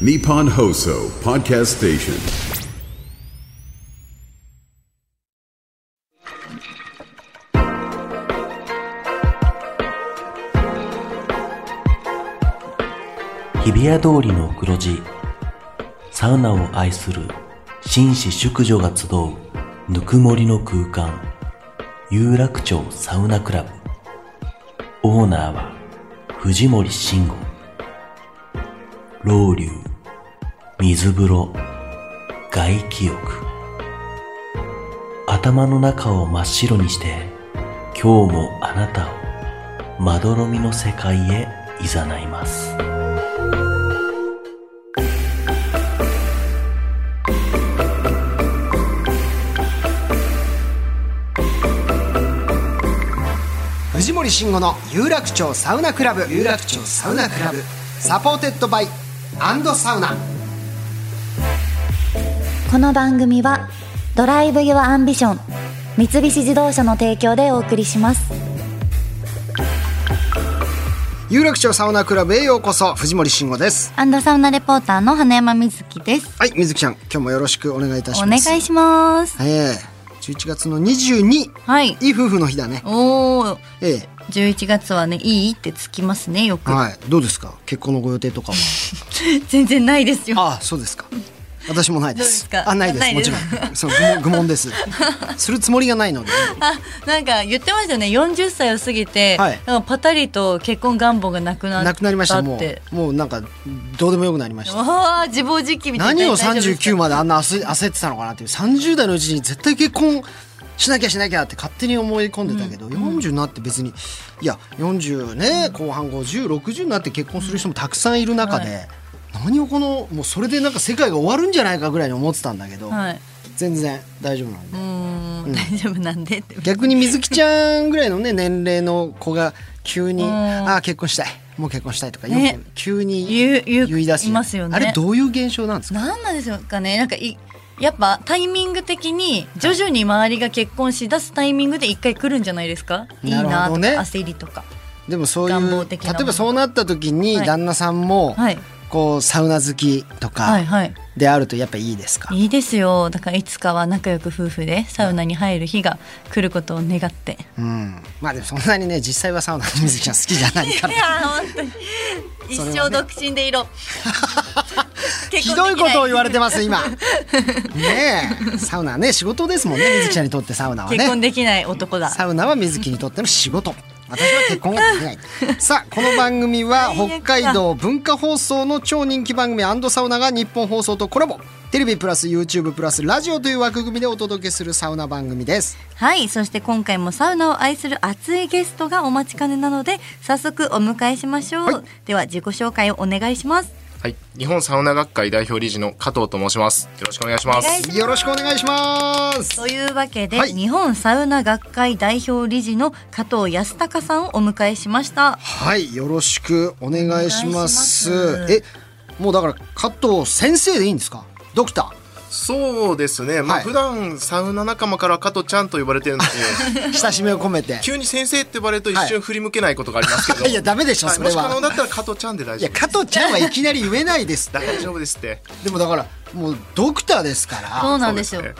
Nippon Hoso Podcast Station. 日比谷通りの黒字サウナを愛する紳士淑女が集うぬくもりの空間有楽町サウナクラブオーナーは藤森慎吾老流水風呂外気浴。頭の中を真っ白にして今日もあなたをまどろみの世界へ誘います。藤森慎吾の有楽町サウナクラブ。有楽町サウナクラブ。 Supported by サウナ。この番組は Drive your Ambition 三菱自動車の提供でお送りします。有楽町サウナクラブへようこそ藤森慎吾です。 And サウナレポーターの花山瑞希です。はい瑞希ちゃん今日もよろしくお願いいたします。願いします。ええ11月の22はい。いい夫婦の日だね。おおえ11月はねいい？ってつきますねよく、えはい。どうですか？結婚のご予定とかは？全然ないですよ。ああそうですか。私もないです。あないです。ないです。もちろん。そう愚問愚問です。するつもりがないので。あなんか言ってましたよね。40歳を過ぎて、はい。パタリと結婚願望がなくななくなりました。もうもうなんかどうでもよくなりました。わあ自暴自棄みたいな何を大丈夫ですか39まであんな焦焦ってたのかなっていう。30代のうちに絶対結婚しなきゃしなきゃって勝手に思い込んでたけど、40になって別にいや40ね後半5060になって結婚する人もたくさんいる中で、何をこのもうそれでなんか世界が終わるんじゃないかぐらいに思ってたんだけど、はい。全然大丈夫なんで。うーん。大丈夫なんでって。逆に水木ちゃんぐらいのね年齢の子が急に「うん。ああ結婚したい。もう結婚したい」とかよねく急に言い出すいますよね。あれどういう現象なんですか？なんなんですかね。なんかいやっぱタイミング的に徐々に周りが結婚しだすタイミングで一回来るんじゃないですか？いいなとかね焦りとか。でもそういう例えばそうなった時にはい。旦那さんもはいこうサウナ好きとはかいはい。であるとやっぱいいですか、いいですよ。だからいつかは仲良く夫婦でサウナに入る日が来ることを願って。うん、まあでもそんなにね実際はサウナ水木ちゃん好きじゃないか いらや本当に。一生独身でいろ。ひどいことを言われてます今。ねえ。サウナはね仕事ですもんね水木ちゃんにとってサウナはね。結婚できない男だ。サウナは水木にとっての仕事私は結婚ができない。さあこの番組は北海道文化放送の超人気番組サウナが日本放送とコラボ。テレビプラス YouTube プラスラジオという枠組みでお届けするサウナ番組です。はいそして今回もサウナを愛する熱いゲストがお待ちかねなので早速お迎えしましょう、はい。では自己紹介をお願いしますはい、日本サウナ学会代表理事の加藤と申します。よろしくお願いします。よろしくお願いします。というわけで、はい。日本サウナ学会代表理事の加藤康隆さんをお迎えしました。はい。よろしくお願いします。お願いします。えもうだから加藤先生でいいんですか？ドクターそうですね。まあ、はい。普段サウナ仲間から加藤ちゃんと呼ばれてるんで、親しみを込めて。急に先生って呼ばれると一瞬振り向けないことがありますけど、いやダメでしょはいそれは。もし可能だったら加藤ちゃんで大い丈夫です。や加藤ちゃんはいきなり言えないですって。大丈夫ですって。でもだからもうドクターですから。そうなんですよ。そうね。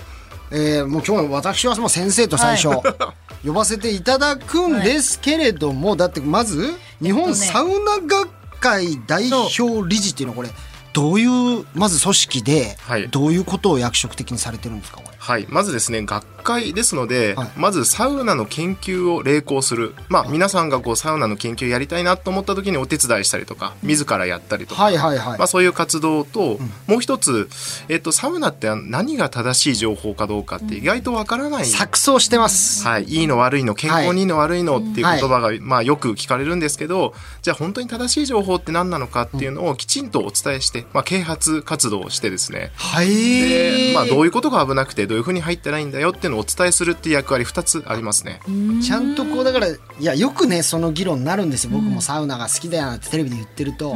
えーもう今日は私はもう先生と最初、呼ばせていただくんですけれども、だってまず日本サウナ学会代表理事っていうのはこれどういうまず組織で、はい。どういうことを役職的にされてるんですかこれはい、まずですね学会ですので、はい。まずサウナの研究を励行する、まあ、皆さんがこうサウナの研究やりたいなと思った時にお手伝いしたりとか自らやったりとか、はいはいはい、まあ、そういう活動と、もう一つ、えっと、サウナって何が正しい情報かどうかって意外とわからない、錯綜してます、はい、いいの悪いの健康にいいの悪いのっていう言はい。葉が、まあ、よく聞かれるんですけどじゃあ本当に正しい情報って何なのかっていうのをきちんとお伝えして、まあ、啓発活動をしてですね。はい。で、まあ、どういうことが危なくてどういうふうに入ったらいいんだよっていうのをお伝えするっていう役割2つありますね。ちゃんとこうだからいやよくねその議論になるんです。よ僕もサウナが好きだよってテレビで言ってると、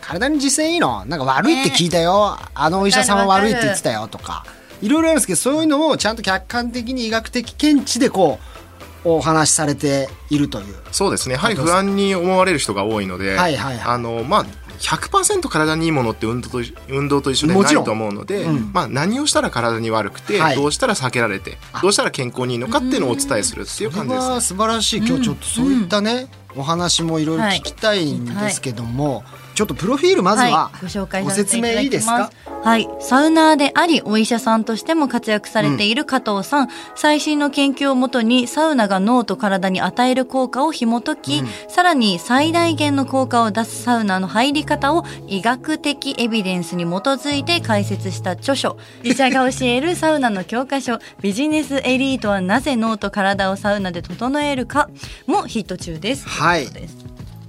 体に実践いいの？なんか悪いって聞いたよ、あのお医者さんは悪いって言ってたよとか。いろいろあるんですけどそういうのをちゃんと客観的に医学的見地でこうお話しされているという。そうですね。やはり不安に思われる人が多いので、はいはいはい。あのまあ100%体にいいものって運動と運動と一緒でないと思うので、うん。まあ、何をしたら体に悪くて、はい。どうしたら避けられてどうしたら健康にいいのかっていうのをお伝えするっていう感じですね。は。素晴らしい今日ちょっとそういったね、お話もいろいろ聞きたいんですけども、ちょっとプロフィールまずはご紹介ごさせていただ説明いいですきますか？はい。サウナーであり、お医者さんとしても活躍されている加藤さん。最新の研究をもとに、サウナが脳と体に与える効果を紐解き、さらに最大限の効果を出すサウナの入り方を医学的エビデンスに基づいて解説した著書、自社が教えるサウナの教科書、ビジネスエリートはなぜ脳と体をサウナで整えるかもヒット中です。はいということです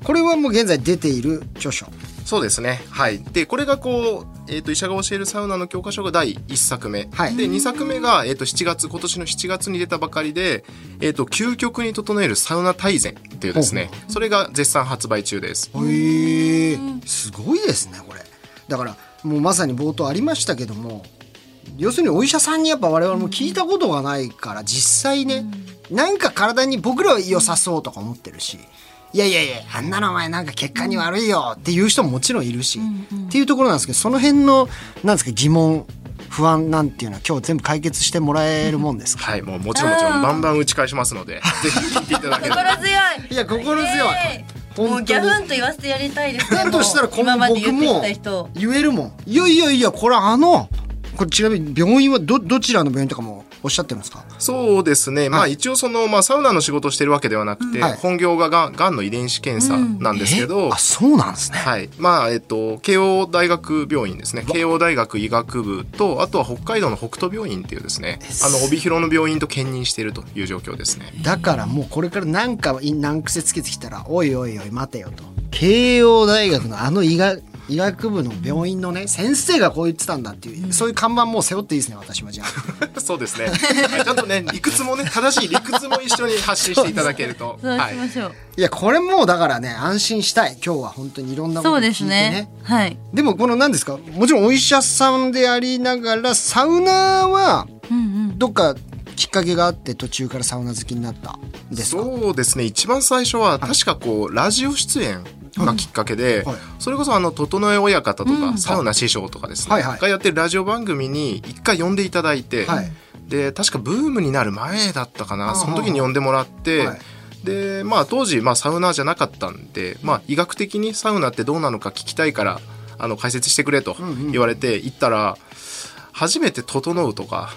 これはもう現在出ている著書そうですね。はい。で、これがこう、えっ、と、医者が教えるサウナの教科書が第1作目。はいで、2作目が、えっ、と、7月、今年の7月に出たばかりで、えっ、と、究極に整えるサウナ大全っていうですね、それが絶賛発売中です。へえすごいですねこれだからもうまさに冒頭ありましたけども要するにお医者さんにやっぱ我々も聞いたことがないから実際ね、なんか体に僕らは良さそうとか思ってるしいやいやいやあんなのお前なんか血管に悪いよっていう人ももちろんいるし、っていうところなんですけどその辺のなんですか疑問不安なんていうのは今日全部解決してもらえるもんですか？はい。もうもちろんもちろん、バンバン打ち返しますので、ぜひ聞いていただければ。心強い。いや心強い。もうギャフンと言わせてやりたいです。ねだとしたら今今まで後僕も言ってきた人。言えるもん。いやいやいやこれあのこれちなみに病院はどどちらの病院とかもおっしゃってるんですか？そうですね。まあ一応その、まあサウナの仕事をしてるわけではなくて、はい。本業ががんがんの遺伝子検査なんですけど、え？あそうなんですね。はい。まあ、えっと、慶応大学病院ですね。慶応大学医学部と、あとは北海道の北斗病院っていうですね、あの、帯広の病院と兼任しているという状況ですね。だからもうこれからなんか難癖つけてきたらおいおいおい待てよと。慶応大学のあの医学医学部の病院のね先生がこう言ってたんだっていう、そういう看板もう背負っていいですね私はじゃあ。そうですね。はいちゃんとね、理屈もね、正しい理屈も一緒に発信していただけると。そうはい。しましょう、い。やこれもうだからね安心したい。今日は本当にいろんなことそうでを聞いてね。すねはい。でもこの何ですか？もちろんお医者さんでありながらサウナはうんうん。どっかきっかけがあって途中からサウナ好きになったんですかそうですね一番最初は確かこうラジオ出演がきっかけで、はい。それこそあの整え親方とか、サウナ師匠とかですね、はい。はい。がやってるラジオ番組に一回呼んでいただいて、はい。で確かブームになる前だったかな。その時に呼んでもらって、はい。でまあ当時、まあ、サウナーじゃなかったんで、まあ、医学的にサウナってどうなのか聞きたいからあの解説してくれと言われて行ったら、初めて「整う」とか、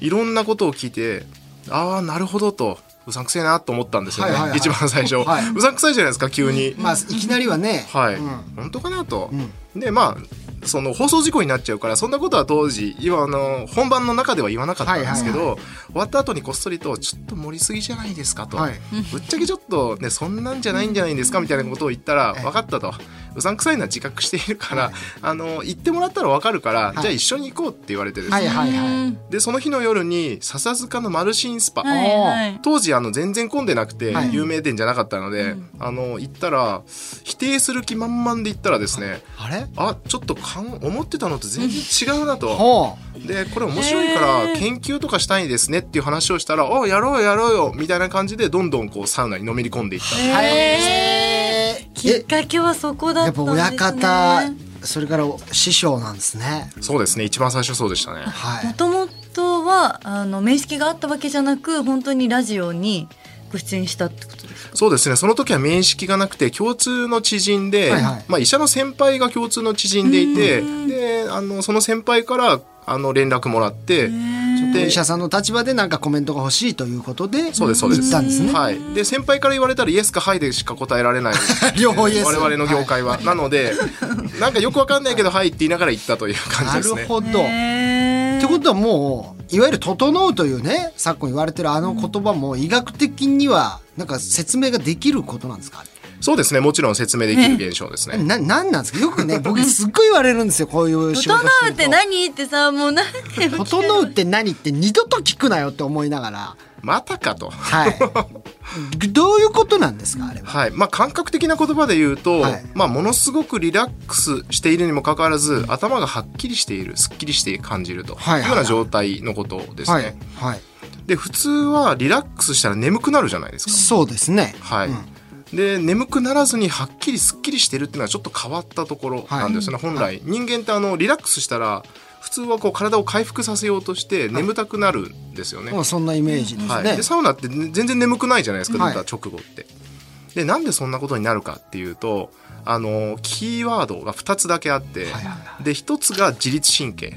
いろんなことを聞いてああなるほどとうさんくせえなと思ったんですよね、はいはいはい。一番最初、はい。うさんくさいじゃないですか急に。まあいきなりはね。はい、うん。本当かなと、でまあその放送事故になっちゃうからそんなことは当時今あの本番の中では言わなかったんですけど、はい終わった後にこっそりと「ちょっと盛りすぎじゃないですか」と、はい。ぶっちゃけちょっとねそんなんじゃないんじゃないんですかみたいなことを言ったら「分かった」と。うさんくさいのは自覚しているから、あの言ってもらったら分かるから、い。じゃあ一緒に行こうって言われてですね、はいはいでその日の夜に笹塚のマルシンスパ、はいはい当時あの全然混んでなくてはい。有名店じゃなかったので、あの行ったら否定する気満々で行ったらですねあれ？あちょっとかん思ってたのと全然違うなと。ほでこれ面白いから研究とかしたいですねっていう話をしたら「おやろうやろうよ」みたいな感じでどんどんこうサウナにのめり込んでいった。うはいへきっかけはそこだやったんですね。っぱ親方それから師匠なんですね。そうですね。一番最初そうでしたね。はい。もともとはあの面識があったわけじゃなく本当にラジオにご出演したってことですか？そうですね。その時は面識がなくて共通の知人で、はいはい。まあ、医者の先輩が共通の知人でいてであのその先輩からあの連絡もらっておで医者さんの立場でなんかコメントが欲しいということでそうですそうです。行ったんですね。はい、で先輩から言われたらイエスかハイでしか答えられない。両方イエス。我々の業界は、なのでなんかよくわかんないけどはいって言いながら言ったという感じなですね。るほど。へってことはもういわゆる「整う」というね昨今言われてるあの言葉も医学的にはなんか説明ができることなんですか？そうですね。もちろん説明できる現象ですね。ななんなんですか？よくね僕すっごい言われるんですよこういう仕整事してると。うって何ってさもうなんで整うって何って二度と聞くなよって思いながら。またかと。はい。どういうことなんですかあれは？はい。まあ、感覚的な言葉で言うと、はい。まあ、ものすごくリラックスしているにもかかわらず頭がはっきりしているすっきりして感じると。いうような状態のことですはいね。はい。で普通はリラックスしたら眠くなるじゃないですか。そうですね。はいで眠くならずにはっきりすっきりしてるっていうのはちょっと変わったところなんですよね、本来。人間ってあのリラックスしたら普通はこう体を回復させようとして眠たくなるんですよね、まあそんなイメージですはい、ねで。サウナって全然眠くないじゃないですかはい。出た直後って。でなんでそんなことになるかっていうとあのキーワードが2つだけあって、で1つが自律神経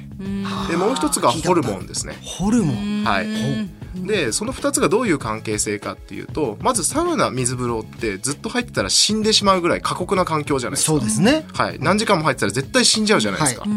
でもう1つがホルモンですね。ホルモン。はい、でその2つがどういう関係性かっていうとまずサウナ水風呂ってずっと入ってたら死んでしまうぐらい過酷な環境じゃないですか。そうですね。はい、何時間も入ってたら絶対死んじゃうじゃないですか。はい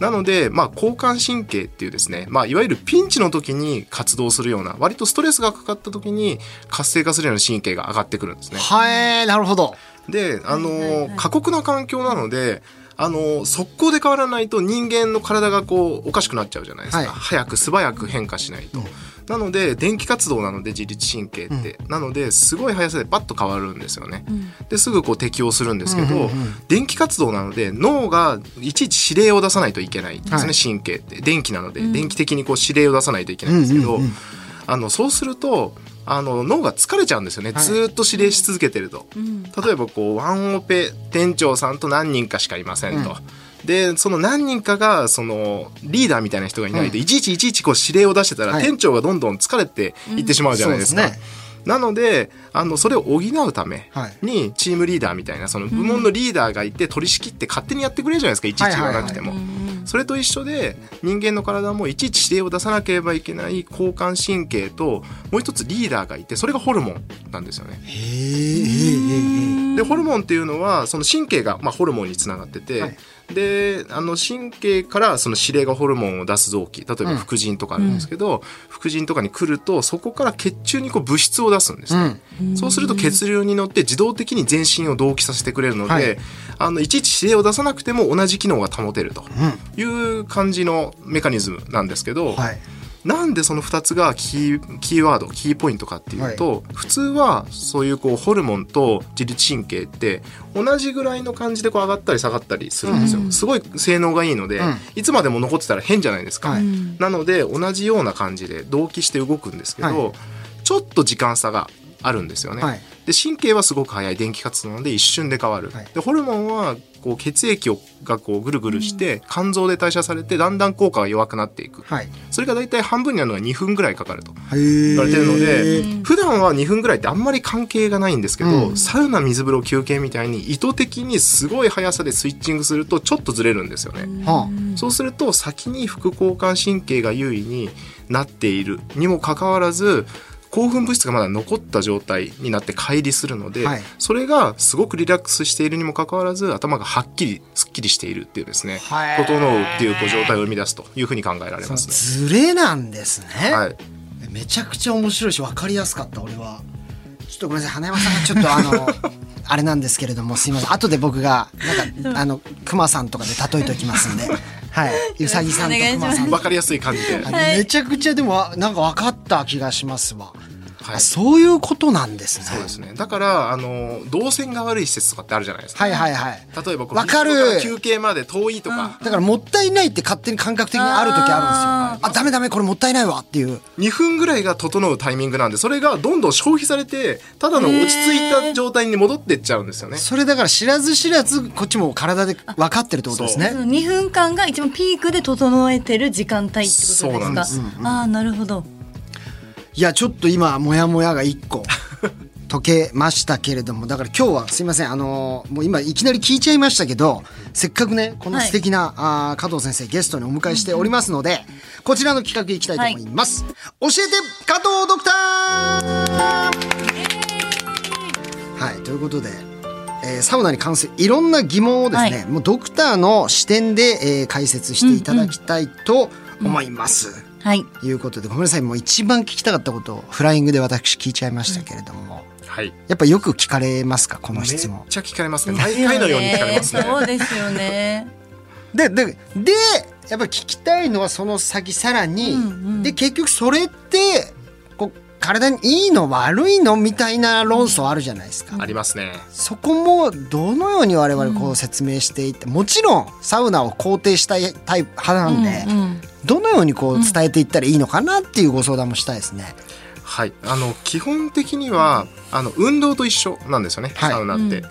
なので、まあ、交感神経っていうですね、まあ、いわゆるピンチの時に活動するような割とストレスがかかった時に活性化するような神経が上がってくるんですね。はい、なるほど。で、あの、過酷な環境なので、あの、速攻で変わらないと人間の体がこう、おかしくなっちゃうじゃないですか。はい早く素早く変化しないと。なので、電気活動なので、自律神経って。なので、すごい速さでパッと変わるんですよね。で、すぐこう適応するんですけど、電気活動なので、脳がいちいち指令を出さないといけないんですね、はい神経って。電気なので、電気的にこう指令を出さないといけないんですけど、あの、そうすると、あの脳が疲れちゃうんですよね、ずーっと指令し続けてると、例えばこうワンオペ店長さんと何人かしかいませんと、でその何人かがそのリーダーみたいな人がいないと、い。ちいちいちいちこう指令を出してたら、はい。店長がどんどん疲れていってしまうじゃないですか。なのであのそれを補うためはい。にチームリーダーみたいなその部門のリーダーがいて取り仕切って勝手にやってくれるじゃないですか。いちいち言わなくても。それと一緒で人間の体もいちいち指令を出さなければいけない交感神経ともう一つリーダーがいてそれがホルモンなんですよね。へえ、へえ、へえ。でホルモンっていうのはその神経が、まあ、ホルモンにつながってて、はい。であの神経からその指令がホルモンを出す臓器例えば副腎とかあるんですけど、副腎とかに来るとそこから血中にこう物質を出すんですね、そうすると血流に乗って自動的に全身を同期させてくれるので、はい。あのいちいち指令を出さなくても同じ機能が保てるという感じのメカニズムなんですけど、はい。なんでその2つがキーキーワードキーポイントかっていうと、普通はそういうこうホルモンと自律神経って同じぐらいの感じでこう上がったり下がったりするんですよ、すごい性能がいいので、うん。いつまでも残ってたら変じゃないですか、はい。なので同じような感じで同期して動くんですけど、はい。ちょっと時間差があるんですよね、はい。で神経はすごく速い。電気活動なので一瞬で変わる、はい。でホルモンはこう血液をがこうぐるぐるして肝臓で代謝されてだんだん効果が弱くなっていく、はい。それが大体半分になるのが2分ぐらいかかると。言われてるので、普段は2分ぐらいってあんまり関係がないんですけど、うんサウナ水風呂休憩みたいに意図的にすごい速さでスイッチングするとちょっとずれるんですよね。はそうすると先に副交感神経が優位になっているにもかかわらず興奮物質がまだ残った状態になって乖離するので、はいそれがすごくリラックスしているにもかかわらず頭がはっきりすっきりしているっていうですねはい整うっていう状態を生み出すというふうに考えられあ。ますね。ズレなんですね。はいめちゃくちゃ面白いし分かりやすかった俺はちょっとごめんなさい花山さんがちょっとあの あれなんですけれどもすいません後で僕がなんかあの熊さんとかで例えておきますんではい。うさぎさんと熊さん。わかりやすい感じで。あめちゃくちゃでもあなんか分かった気がしますわ、はい。あそういうことなんですね。そうですね。だから、あの、動線が悪い施設とかってあるじゃないですか。はいはいはい。例えばこう、わかる。休憩まで遠いとか、だからもったいないって勝手に感覚的にある時あるんですよ。あダメダメこれもったいないわっていう。2分ぐらいが整うタイミングなんで、それがどんどん消費されて、ただの落ち着いた状態に戻ってっちゃうんですよね。それだから知らず知らずこっちも体で分かってるってことですね。その2分間が一番ピークで整えてる時間帯ってことですか？そうなんです。ああなるほどいやちょっと今モヤモヤが一個。解けましたけれどもだから今日はすいませんあのーもう今いきなり聞いちゃいましたけどせっかくねこの素敵な、あー加藤先生ゲストにお迎えしておりますので、こちらの企画いきたいと思います、教えて加藤ドクター。はいということでえーサウナに関するいろんな疑問をですね、はい。もうドクターの視点で、えー解説していただきたいと思います。はいいうことでごめんなさいもう一番聞きたかったことをフライングで私聞いちゃいましたけれども、はい。やっぱよく聞かれますかこのめっ質問。ちゃ聞かれますね。毎回のように聞かれますね。そうですよねでででやっぱり聞きたいのはその先さらに、で結局それって体にいいの悪いのみたいな論争あるじゃないですか。ありますね。そこもどのように我々こう説明していって、もちろんサウナを肯定したいタイプ派なんで、うんうんどのようにこう伝えていったらいいのかなっていうご相談もしたいですね。はい、あの基本的にはあの運動と一緒なんですよね、はいサウナって。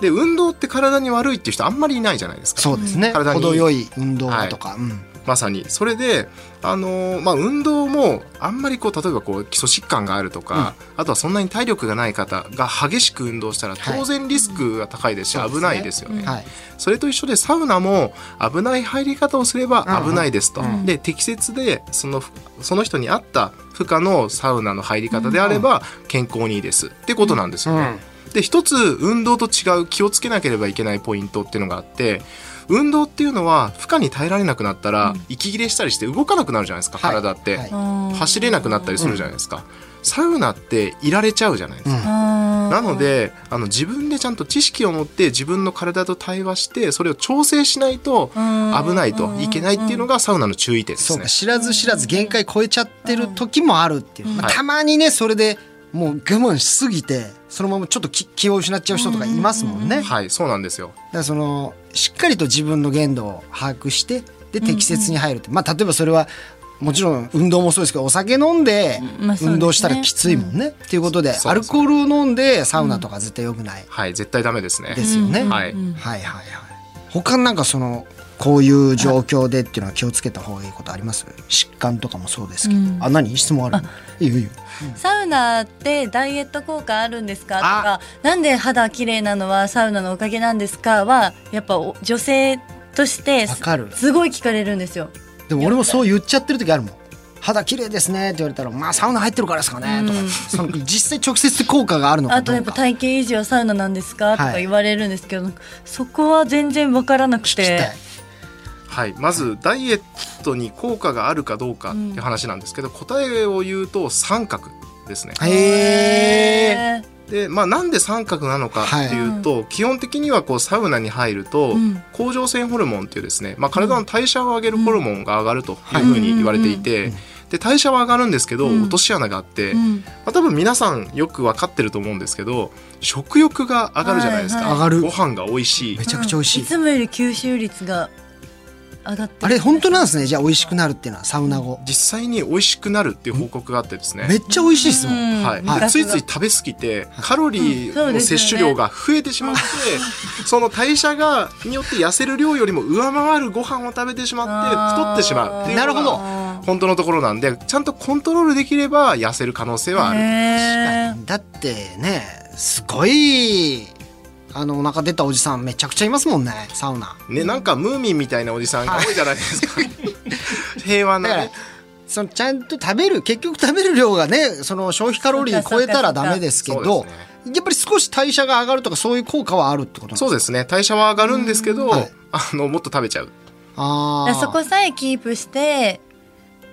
で運動って体に悪いっていう人あんまりいないじゃないですか。そうですね体に程よい運動とか、うんまさに。それで、あのーまあ、運動もあんまりこう例えばこう基礎疾患があるとか、あとはそんなに体力がない方が激しく運動したらはい。当然リスクが高いですし、そうですね危ないですよね。はい。それと一緒でサウナも危ない入り方をすればうん。危ないですと、うん。で適切でそのその人に合った負荷のサウナの入り方であれば健康にいいです。ってことなんですよね。で一つ運動と違う気をつけなければいけないポイントっていうのがあって運動っていうのは負荷に耐えられなくなったら息切れしたりして動かなくなるじゃないですか、はい。体って、はい。走れなくなったりするじゃないですか、サウナっていられちゃうじゃないですか、うん。なのであの自分でちゃんと知識を持って自分の体と対話してそれを調整しないと危ないといけないっていうのがサウナの注意点ですね。そうか。知らず知らず限界超えちゃってる時もあるっていう、まあはい。たまにねそれでもう我慢しすぎてそのままちょっと気気を失っちゃう人とかいますもんね、だかはい、そうなんですよ。らそのしっかりと自分の限度を把握してで適切に入るって、まあ例えばそれはもちろん運動もそうですけどお酒飲んで運動したらきついもんね、っていうことでアルコールを飲んでサウナとか絶対良くない。はい、絶対ダメですね。ですよね、はい。はいはいはい。他なんかそのこういう状況でっていうのは気をつけた方がいいことあります？疾患とかもそうですけど、あ何？質問あるいいよいいよ。サウナってダイエット効果あるんですか？とかなんで肌綺麗なのはサウナのおかげなんですかはやっぱお女性としてすごい聞かれるんですよ。でも俺もそう言っちゃってる時あるもん。肌綺麗ですねって言われたらまあサウナ入ってるからですかね。とか、その実際直接効果があるのかあとやっぱ体型維持はサウナなんですか？とか言われるんですけど、そこは全然わからなくて。い。はい、まずダイエットに効果があるかどうかっていう話なんですけど、答えを言うと三角ですね。へえで、まあ、なんで三角なのかっていうと、基本的にはこうサウナに入ると、ん。甲状腺ホルモンっていうですね、まあ、体の代謝を上げるホルモンが上がるというふうに言われていて、で代謝は上がるんですけど、落とし穴があって、まあ、多分皆さんよく分かってると思うんですけど食欲が上がるじゃないですか、はいはい上がる。ご飯が美味しい。めちゃくちゃ美味しい、いつもより吸収率が上がってる。あれ本当なんですね。じゃあ美味しくなるっていうのはサウナ後。実際に美味しくなるっていう報告があってですね。めっちゃ美味しいですもん、うん。はい、はい。でついつい食べ過ぎてカロリーの摂取量が増えてしまって、その代謝がによって痩せる量よりも上回るご飯を食べてしまって太ってしまうっていうのなるほど。が本当のところなんでちゃんとコントロールできれば痩せる可能性はある。だってねすごいあのお腹出たおじさんめちゃくちゃいますもんねサウナね、なんかムーミンみたいなおじさんが多いじゃないですか。平和なね。そのちゃんと食べる結局食べる量がねその消費カロリー超えたらダメですけどやっぱり少し代謝が上がるとかそういう効果はあるってことなんですか？そうですね。代謝は上がるんですけど、はいあのもっと食べちゃう。あそこさえキープして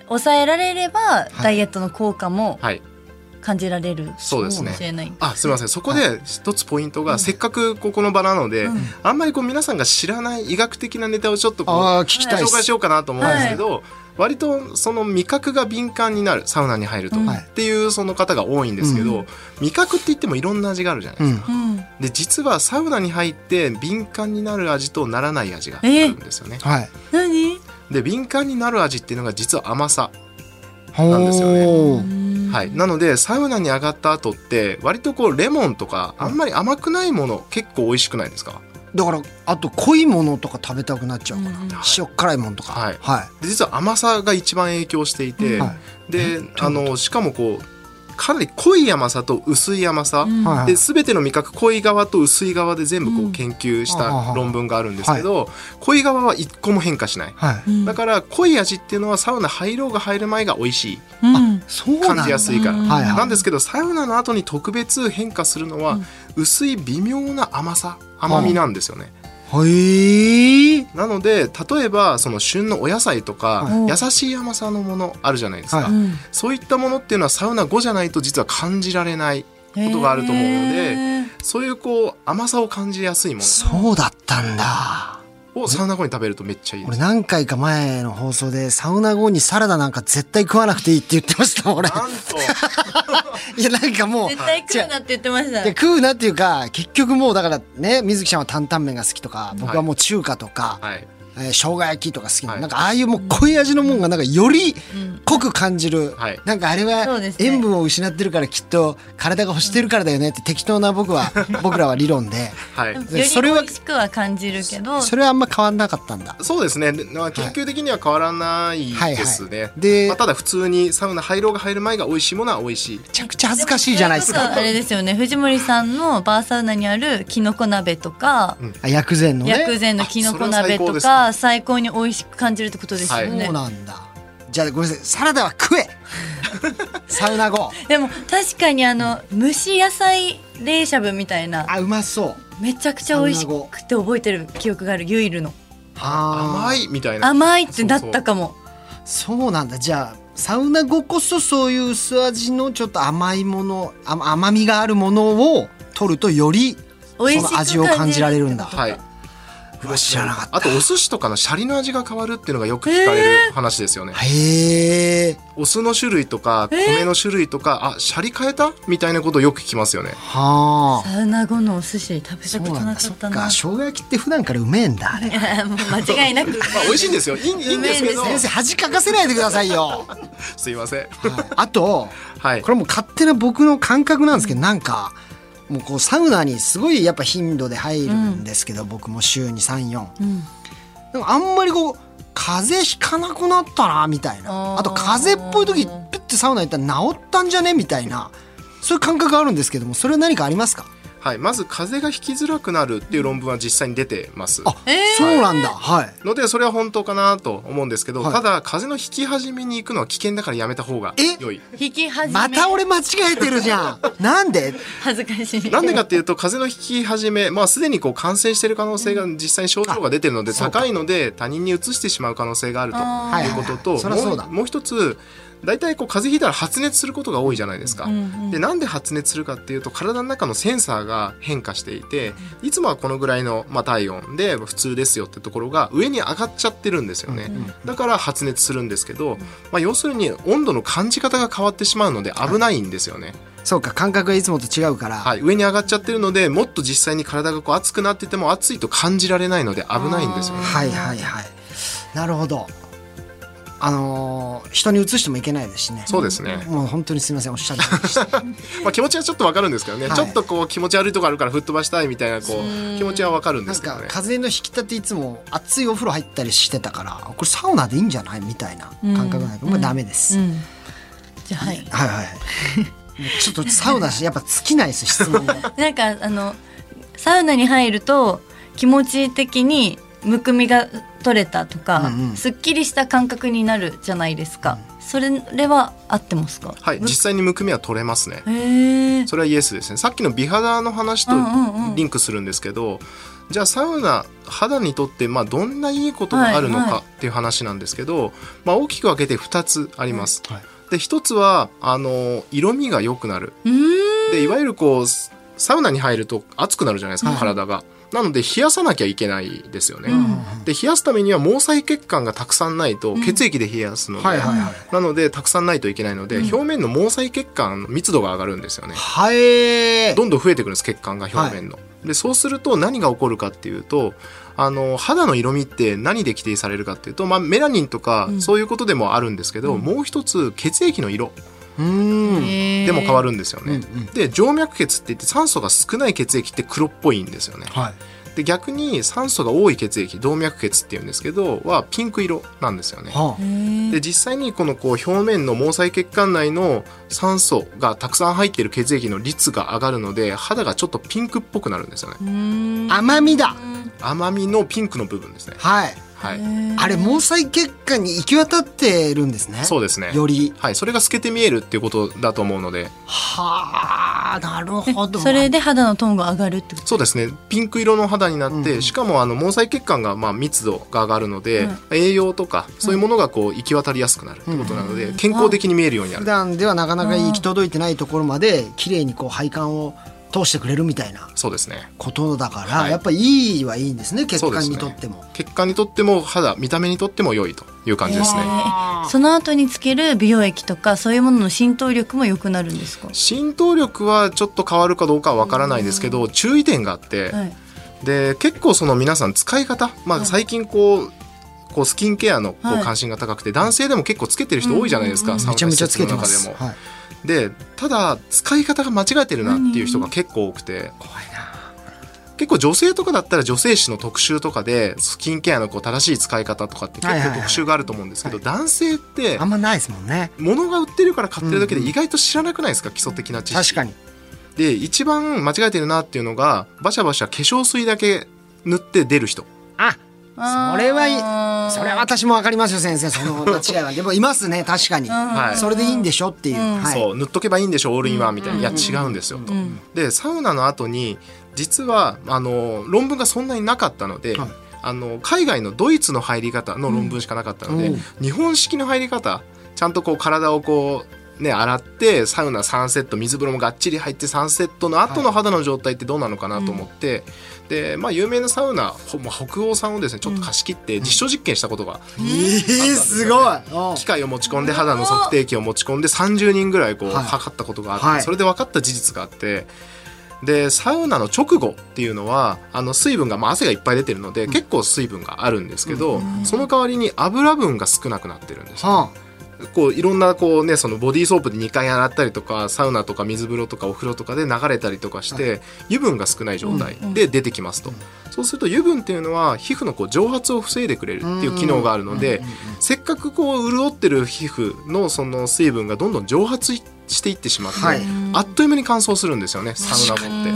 抑えられれば、いダイエットの効果もはい。感じられるそうですね。かもしれない。あすみません。そこで一つポイントが、せっかくここの場なので、あんまりこう皆さんが知らない医学的なネタをちょっとこうあー聞きたいです。紹介しようかなと思うんですけど、割とその味覚が敏感になるサウナに入ると、はいっていうその方が多いんですけど、味覚って言ってもいろんな味があるじゃないですか。で実はサウナに入って敏感になる味とならない味があるんですよね。はい。何？で敏感になる味っていうのが実は甘さなんですよね。ねはい、なのでサウナに上がった後って割とこうレモンとかあんまり甘くないもの結構美味しくないですか？だからあと濃いものとか食べたくなっちゃうかな、塩辛いものとか。はい。はい。で実は甘さが一番影響していて、はであのしかもこうかなり濃い甘さと薄い甘さ、はいはい。で全ての味覚濃い側と薄い側で全部こう研究した論文があるんですけど、濃い側は一個も変化しない、はい、だから濃い味っていうのはサウナ入ろうが入る前が美味しい。うん。そうなんだ。感じやすいから、なんですけどサウナの後に特別変化するのは、薄い微妙な甘さ甘みなんですよね、へえなので例えばその旬のお野菜とか、はい。優しい甘さのものあるじゃないですか、はい。うんそういったものっていうのはサウナ後じゃないと実は感じられないことがあると思うのでそういうこう甘さを感じやすいもそうだったんだ。のをサウナ後に食べるとめっちゃいいです。俺何回か前の放送でサウナ後にサラダなんか絶対食わなくていいって言ってました俺。なんといやなんかもう絶対食うなって言ってましたで。食うなっていうか結局もうだからね水木ちゃんは担々麺が好きとか僕はもう中華とか、はいえー生姜焼きとか好きな、はい。なんかああいうもう濃い味のもんがなんかより濃く感じる、はい。なんかあれは塩分を失ってるからきっと体が欲してるからだよね。って適当な僕は 僕らは理論で。はい。それはしくは感じるけど。それはあんま変わんなかったんだ。そうですね、まあ、研究的には変わらないはいですね、はいでまあ、ただ普通にサウナ入ろうが入る前が美味しいものは美味しい。めちゃくちゃ恥ずかしいじゃないですか。あれですよね。藤森さんのバーサウナにあるきのこ鍋とか、あ薬膳のね。薬膳のきのこ鍋とあ最高に美味しく感じるってことですよね、そうなんだ。じゃあごめんなさい。サラダは食え。サウナ後。でも確かにあの蒸し野菜冷しゃぶみたいな。あうまそう。めちゃくちゃ美味しくて覚えてる記憶がある。ユイルのあ甘いみたいな。甘いってなったかも。そうなんだ。じゃあサウナ後こそそういう薄味のちょっと甘いものあ甘みがあるものを取るとより美味しくその味を感じられるんだ。はい。うわ知らなかった。あとお寿司とかのシャリの味が変わるっていうのがよく聞かれる話ですよね。へえお酢の種類とか米の種類とか、あシャリ変えたみたいなことをよく聞きますよね。はあ。サウナ後のお寿司食べそうたことなかったな。か。生姜焼きって普段からうめえんだあれ。もう間違いなく。まあ美味しいんですよ。いいいいんですけど。先生恥かかせないでくださいよ、は いすいません。あとはい。こ。れもう勝手な僕の感覚なんですけどなんかもうこうサウナにすごいやっぱ頻度で入るんですけど、僕も週に34、うん。あんまりこう風邪ひかなくなったなみたいな。あと風邪っぽい時ピュッてサウナ行ったら治ったんじゃね？みたいな。そういう感覚があるんですけどもそれは何かありますか？はい。まず風邪がひきづらくなるっていう論文は実際に出てます。あ、そうなんだ。はい。のでそれは本当かなと思うんですけど、はい。ただ風邪の引き始めに行くのは危険だからやめた方がえ？良い。引き始め。また俺間違えてるじゃん。なんで？恥ずかしい。なんでかっていうと風邪の引き始め、まあ、すでにこう感染している可能性が実際に症状が出てるので高いので他人に移してしまう可能性があるとはいいうことともう一つ大体こう風邪ひいたら発熱することが多いじゃないですか。うんうん。でなんで発熱するかっていうと体の中のセンサーが変化していていつもはこのぐらいの、まあ、体温で普通ですよってところが上に上がっちゃってるんですよね、だから発熱するんですけど、まあ、要するに温度の感じ方が変わってしまうので危ないんですよね。そうか感覚がいつもと違うから、はい、上に上がっちゃってるのでもっと実際に体がこう熱くなってても熱いと感じられないので危ないんですよね。はいはいはい。なるほどあのー人に移してもいけないですしね。そうですね、もう本当にすみませんおっしゃる通りでした。まあ、気持ちはちょっとわかるんですけどね、はい。ちょっとこう気持ち悪いとこあるから吹っ飛ばしたいみたいなこう気持ちはわかるんですけどね。か風邪の引き立ていつも熱いお風呂入ったりしてたからこれサウナでいいんじゃないみたいな感覚がないけど、もうダメです、うん。じゃあはいはいはい。ちょっとサウナしやっぱ尽きないです質問が。なんかあのサウナに入ると気持ち的にむくみが取れたとか、うんうん。すっきりした感覚になるじゃないですか、それは合ってますか？はい、実際にむくみは取れますね。それはイエスですね。さっきの美肌の話とうんうんうん。リンクするんですけど、じゃあサウナ肌にとってまあどんないいことがあるのはいはかっていう話なんですけど、まあ大きく分けて2つあります。はい。で一つはあの色味が良くなる。でいわゆるこうサウナに入ると熱くなるじゃないですか、はい。体が。なので冷やさなきゃいけないですよね。うん。で冷やすためには毛細血管がたくさんないと血液で冷やすので、はいはいはい。なのでたくさんないといけないので、表面の毛細血管の密度が上がるんですよね。はいどんどん増えてくるんです血管が表面の。でそうすると何が起こるかっていうとあの肌の色味って何で規定されるかっていうと、まあ、メラニンとかそういうことでもあるんですけど、もう一つ血液の色でも変わるんですよね。うんうん。で静脈血って言って酸素が少ない血液って黒っぽいんですよね。はい。で逆に酸素が多い血液動脈血っていうんですけどはピンク色なんですよね。はへーで実際にこのこう表面の毛細血管内の酸素がたくさん入っている血液の率が上がるので肌がちょっとピンクっぽくなるんですよね。甘みだ。甘みのピンクの部分ですね。はいはい。あれ毛細血管に行き渡ってるんですね。そうですね。より。はい。それが透けて見えるっていうことだと思うので。はあなるほど。それで肌のトーンが上がるってこと？そうですね。ピンク色の肌になって、うん。うんしかもあの毛細血管がまあ密度が上がるので、栄養とかそういうものがこう行き渡りやすくなるってことなので、健康的に見えるようになる、普段ではなかなか行き届いてないところまで綺麗にこう配管を通してくれるみたいなそうですね。ことだから、はい。やっぱいいはいいんですね血管にとっても、血管にとっても肌見た目にとっても良いという感じですね、その後につける美容液とかそういうものの浸透力も良くなるんですか？浸透力はちょっと変わるかどうかはわからないですけど注意点があって、はい。で結構その皆さん使い方、まあ、最近こうこうスキンケアのこはい。う関心が高くて、男性でも結構つけてる人多いじゃないですか、うん。うんうんサウナめちゃめちゃつけてま施設の中でも。す。はいでただ使い方が間違えてるなっていう人が結構多くて。怖いな。結構女性とかだったら女性誌の特集とかでスキンケアのこう正しい使い方とかって結構特集があると思うんですけど、男性ってあんまないですもんね。物が売ってるから買ってるだけで意外と知らなくないですか？基礎的な知識。確かに。で一番間違えてるなっていうのがバシャバシャ化粧水だけ塗って出る人。あそれはそれは私もわかりますよ先生。その 間違いは。でもいますね確かに、はいそれでいいんでしょっていう、はい、そう塗っとけばいいんでしょオールインワンみたいな、いや違うんですよと。でサウナの後に実はあの論文がそんなになかったので、はい。あの海外のドイツの入り方の論文しかなかったので、うん。日本式の入り方ちゃんとこう体をこうね、洗ってサウナ3セット水風呂もがっちり入って3セットの後の肌の状態ってどうなのかなと思って、でまあ有名なサウナ北欧さんをですねちょっと貸し切って実証実験したことがえー、すごい。うん。機械を持ち込んで肌の測定器を持ち込んで30人ぐらいこうはい。測ったことがあって、はい。それで分かった事実があってでサウナの直後っていうのはあの水分が、まあ、汗がいっぱい出てるので、結構水分があるんですけど、その代わりに油分が少なくなってるんですよ。はこういろんなこうねそのボディーソープで2回洗ったりとかサウナとか水風呂とかお風呂とかで流れたりとかして、油分が少ない状態で出てきますと、そうすると油分っていうのは皮膚のこう蒸発を防いでくれるっていう機能があるので、せっかくこう潤ってる皮膚のその水分がどんどん蒸発していってしまって、はい。あっという間に乾燥するんですよねサウナ後って。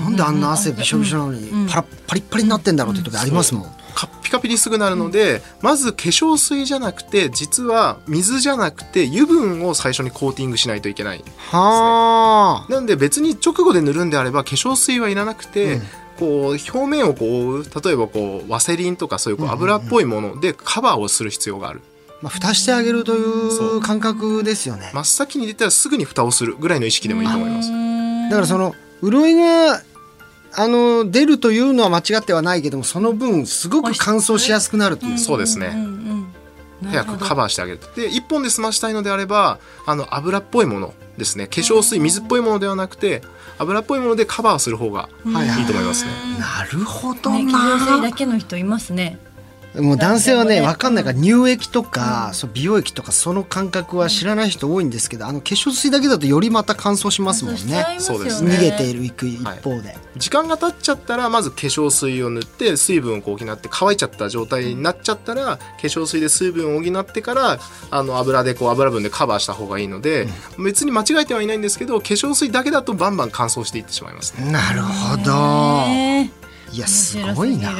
なんであんな汗びしょびしょなのにパラパリッパリになってんだろうって時ありますもん、カッピカピにすぐなるので、まず化粧水じゃなくて実は水じゃなくて油分を最初にコーティングしないといけないはあ。なんで別に直後で塗るんであれば化粧水はいらなくて、こう表面をこう例えばこうワセリンとかそういうこう油っぽいものでカバーをする必要がある、まあ、蓋してあげるという。感覚ですよね。真っ先に出たらすぐに蓋をするぐらいの意識でもいいと思います、だからその潤いがあの出るというのは間違ってはないけどもその分すごく乾燥しやすくなるという、そうですね、早くカバーしてあげるで一本で済ましたいのであればあの油っぽいものですね。化粧水水っぽいものではなくて油っぽいものでカバーする方がはいはいと思いますね、なるほどね、化粧水なだけの人いますね。もう男性はね男性もね分かんないから乳液とか、そう美容液とかその感覚は知らない人多いんですけどあの化粧水だけだとよりまた乾燥しますもんね。そうですね。逃げているいく一方で、時間が経っちゃったらまず化粧水を塗って水分を補って乾いちゃった状態になっちゃったら化粧水で水分を補ってからあの油でこう油分でカバーした方がいいので、別に間違えてはいないんですけど化粧水だけだとバンバン乾燥していってしまいますね。なるほど。ねいやすごいな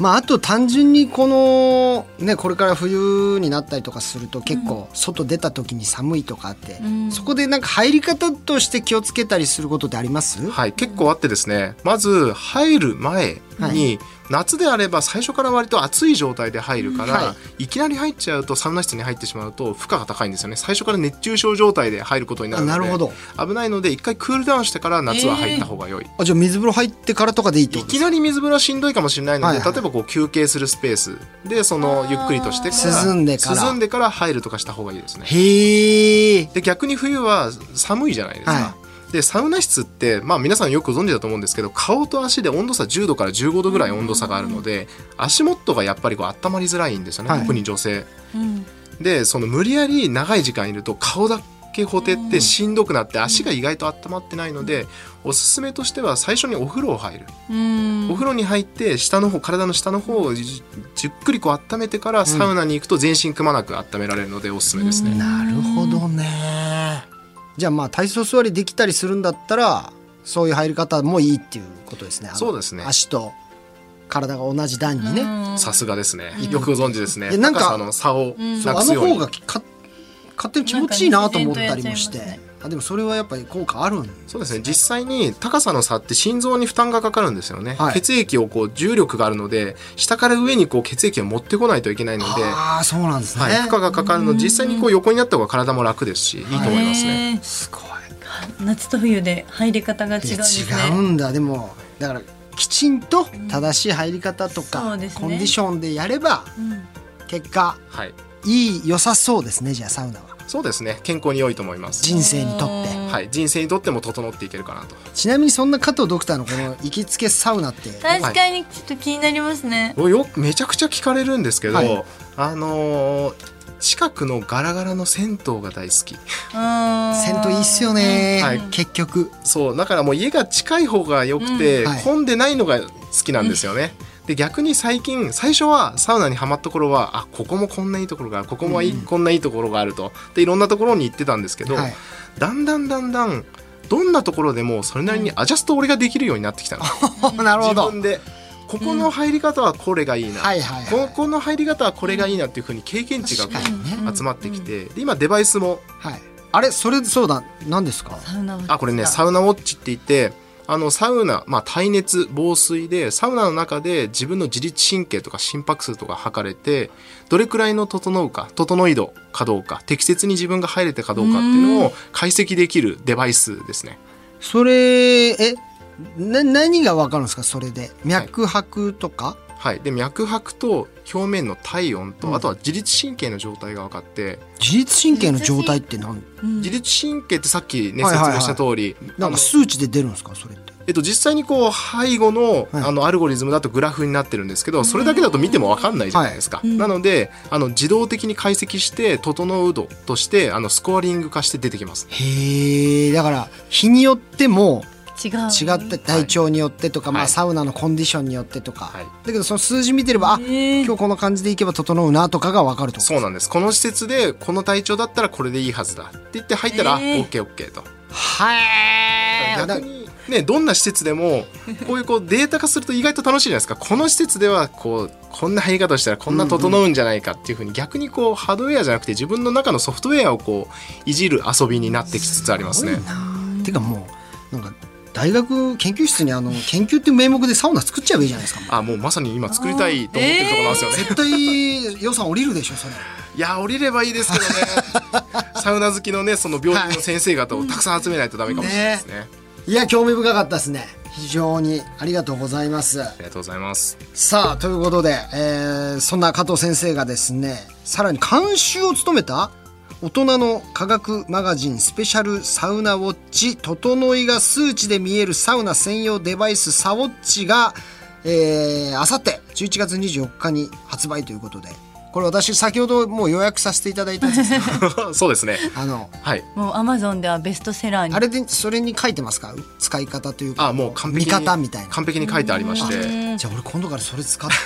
まああと単純にこのねこれから冬になったりとかすると結構外出た時に寒いとかあって、そこでなんか入り方として気をつけたりすることってあります、はい、結構あってですね。まず入る前に、夏であれば最初から割と暑い状態で入るから、、はい。きなり入っちゃうとサウナ室に入ってしまうと負荷が高いんですよね。最初から熱中症状態で入ることになるのであなるほど。危ないので一回クールダウンしてから夏は入った方が良い、あじゃあ水風呂入ってからとかでいいっていことですか？きなり水風呂はしんどいかもしれないので、はいはい例えばこう休憩するスペース。でそのゆっくりとして涼んでから。涼んでから入るとかした方がいいですね。へえで逆に冬は寒いじゃないですか、はでサウナ室って、まあ、皆さんよくご存知だと思うんですけど顔と足で温度差10度から15度ぐらい温度差があるので、足元がやっぱりこう温まりづらいんですよね、はい。特に女性。でその無理やり長い時間いると顔だけほてってしんどくなって足が意外と温まってないのでおすすめとしては最初にお風呂を入る。お風呂に入って下の方体の下の方をじじっくりこう温めてからサウナに行くと全身くまなく温められるのでおすすめですね。なるほどねじゃあまあ体操座りできたりするんだったらそういう入り方もいいっていうことですね。そうですね。足と体が同じ段にね、さすがですね。よくご存知ですね。なんか高さの差をなくすように。の方がか勝手に気持ちいいなと思ったりもして、あでもそれはやっぱり効果あるんそうですね。実際に高さの差って心臓に負担がかかるんですよね。はい。血液をこう重力があるので、下から上にこう血液を持ってこないといけないので、ああそうなんですね、はい、負荷がかかるので実際にこう横になった方が体も楽ですし、いいと思いますね。すごい。夏と冬で入り方が違うんですね。違うんだ。でもだからきちんと正しい入り方とか、そうですね。コンディションでやればうん。結果はい。いい良さそうですね。じゃあサウナはそうですね。健康に良いと思います。人生にとって。はい。人生にとっても整っていけるかなと。ちなみにそんな加藤ドクターのこの行きつけサウナって。確かにちょっと気になりますね。よくめちゃくちゃ聞かれるんですけど、はい。あのー近くのガラガラの銭湯が大好き。うん。銭湯いいっすよね、はい。結局。そう。だからもう家が近い方が良くて、うん。はい。混んでないのが好きなんですよね、で逆に最近最初はサウナにはまった頃はあここもこんないいところがあるここもいい、こんないいところがあると。でいろんなところに行ってたんですけど、はい。だんだんだんだんどんなところでもそれなりにアジャスト俺ができるようになってきたの、なるほど。自分でここの入り方はこれがいいな、はいはいはい。ここの入り方はこれがいいなっていうふうに経験値がこう集まってきて、で今デバイスもはい。あれ？それそうだ。何ですか？サウナあこれねサウナウォッチって言ってあのサウナ、まあ、耐熱防水でサウナの中で自分の自律神経とか心拍数とか測れてどれくらいの整うか整い度かどうか適切に自分が入れてかどうかっていうのを解析できるデバイスですね。それえな何が分かるんですか？それで。脈拍とか、はい、で脈拍と表面の体温と、うん。あとは自律神経の状態が分かって自律神経の状態って何？自律神経。ってさっきねはいはいはい。説明した通りなんか数値で出るんですか？それって。えっと、実際にこう背後の,、はい。あのアルゴリズムだとグラフになってるんですけどそれだけだと見ても分かんないじゃないですか、なのであの自動的に解析して整う度としてあのスコアリング化して出てきます。へえだから日によっても違う。違って体調によってとか、まあ、はいサウナのコンディションによってとか、はい。だけどその数字見てればあ今日この感じでいけば整うなとかが分かるとそうなんです。この施設でこの体調だったらこれでいいはずだ。って言って入ったら、えー。OKOK と。はい。逆にねどんな施設でもこういうこうデータ化すると意外と楽しいじゃないですか。この施設ではこうこんな入り方をしたらこんな整うんじゃないかっていうふうに逆にこうハードウェアじゃなくて自分の中のソフトウェアをこういじる遊びになってきつつありますね。てかもうなんか大学研究室にあの研究っていう名目でサウナ作っちゃえばいいじゃないですか。あもうまさに今作りたいと思ってるところなんですよね。絶対予算降りるでしょそれ。いや降りればいいですけどね。サウナ好きのねその病院の先生方をたくさん集めないとダメかもしれないですね。い。や興味深かったですね。非常にありがとうございます。ありがとうございます。さあということで、えーそんな加藤先生がですねさらに監修を務めた大人の科学マガジンスペシャルサウナウォッチ整いが数値で見えるサウナ専用デバイスサウォッチがえーあさって11月24日に発売ということでこれ私先ほどもう予約させていただいたんですけど そうですね。あのはい。もうアマゾンではベストセラーに。あれでそれに書いてますか？使い方というかあもう完璧見に方みたいな完璧に書いてありまして。じゃあ俺今度からそれ使って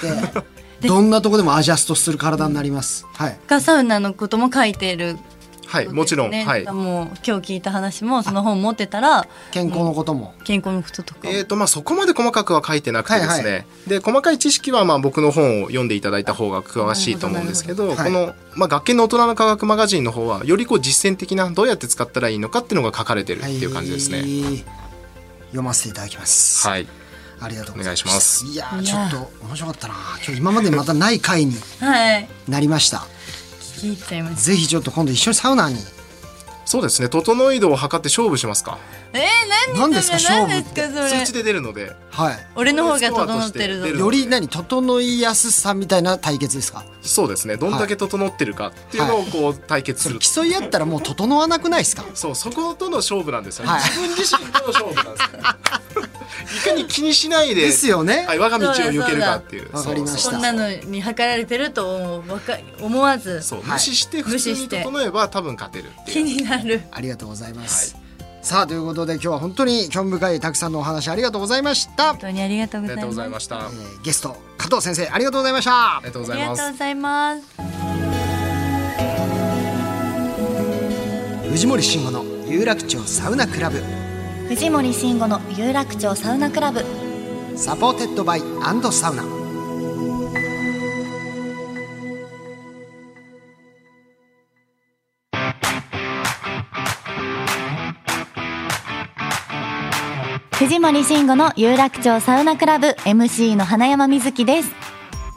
どんなとこでもアジャストする体になります。はい。がサウナのことも書いてる、はいもちろん、ねはい。もう今日聞いた話もその本持ってたら健康のことも。健康のこととかもえーとまあ、そこまで細かくは書いてなくてですね、はいはで細かい知識はまあ僕の本を読んでいただいた方が詳しいと思うんですけどなるほどこの、まあ、学研の大人の科学マガジンの方はよりこう実践的などうやって使ったらいいのかっていうのが書かれてるっていう感じですね。はい読ませていただきます。はい、ありがとうございます。お願いします。いやちょっと面白かったな。今日今までまたない回にはい。なりました。聞いちゃいます。ぜひちょっと今度一緒にサウナに。そうですね。整い度を測って勝負しますか。えー、何何ですか勝負何って？ですかそれ？数値で出るので。はい。俺の方が整ってるより何整いやすさみたいな対決ですか？そうですね。どんだけ整ってるかっていうのをこう対決する、競い合ったらもう整わなくないですか？そうそことの勝負なんですよね、はい。自分自身との勝負なんですよいかに気にしないでですよね。はい、我が道を抜けるかっていう。そうだわかりました。こんなのに測られてるとわか思わず。そう、はい。無視して普通に無視して。整えば多分勝てる気いう。になる。ありがとうございます。さあということで今日は本当に興味深いたくさんのお話ありがとうございました。本。当にありがとうありがとうごございますざいました、あえーゲスト加藤先生ありがとうございました。りがとうごありざいます。がとうございます。藤森慎吾の有楽町サウナクラブ藤森慎吾の有楽町サウナクラブ。サポーテッドバイサウナ。藤森慎吾の有楽町サウナクラブ。MC の花山瑞希です。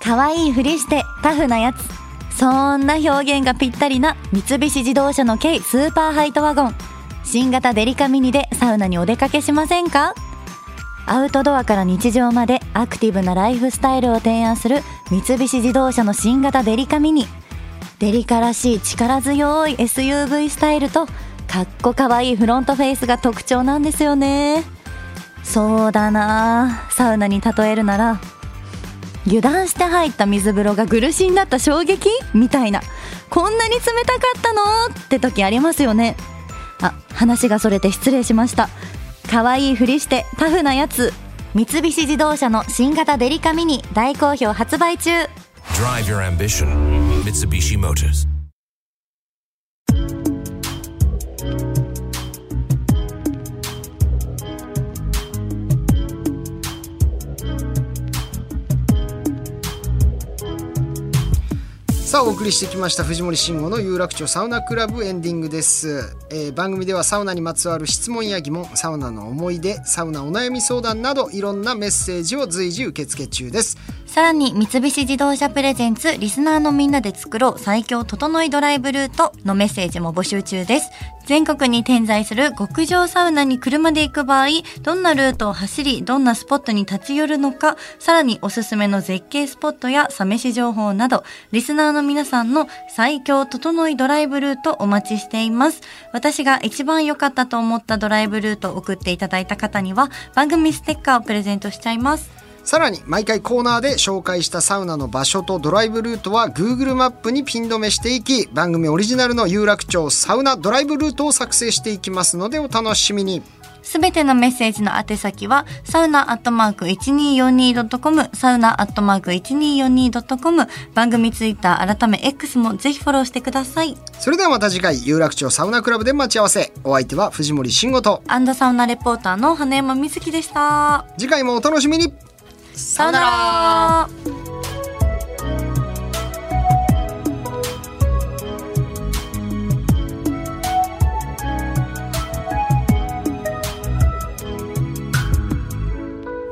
可愛いふりしてタフなやつ。そんな表現がぴったりな三菱自動車の軽スーパーハイトワゴン新型デリカミニでサウナにお出かけしませんか？アウトドアから日常までアクティブなライフスタイルを提案する三菱自動車の新型デリカミニ。デリカらしい力強い SUV スタイルとかっこかわいいフロントフェイスが特徴なんですよね。そうだな。サウナに例えるなら油断して入った水風呂が苦しになった衝撃？みたいな。こんなに冷たかったの？って時ありますよね。話がそれて失礼しました可愛いふりしてタフなやつ三菱自動車の新型デリカミニ大好評発売中 Drive your ambition. Mitsubishi Motors. さあお送りしてきました藤森慎吾の有楽町サウナクラブエンディングです、えー番組ではサウナにまつわる質問や疑問サウナの思い出サウナお悩み相談などいろんなメッセージを随時受付中です。さらに三菱自動車プレゼンツリスナーのみんなで作ろう最強整いドライブルートのメッセージも募集中です。全国に点在する極上サウナに車で行く場合、どんなルートを走り、どんなスポットに立ち寄るのか、さらにおすすめの絶景スポットやサ飯情報など、リスナーの皆さんの最強整いドライブルートお待ちしています。私が一番良かったと思ったドライブルートを送っていただいた方には、番組ステッカーをプレゼントしちゃいます。さらに毎回コーナーで紹介したサウナの場所とドライブルートは Google マップにピン止めしていき番組オリジナルの有楽町サウナドライブルートを作成していきますのでお楽しみに。すべてのメッセージの宛先は、サウナアットマーク 1242.com、サウナアットマーク 1242.com、番組ツイッター改め X もぜひフォローしてください。それではまた次回有楽町サウナクラブで待ち合わせ。お相手は藤森慎吾と。アンダサウナレポーターの花山瑞希でした。次回もお楽しみにさよなら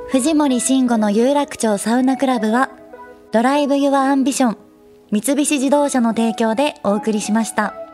藤森慎吾の有楽町サウナクラブは、 Drive your Ambition、三菱自動車の提供でお送りしました。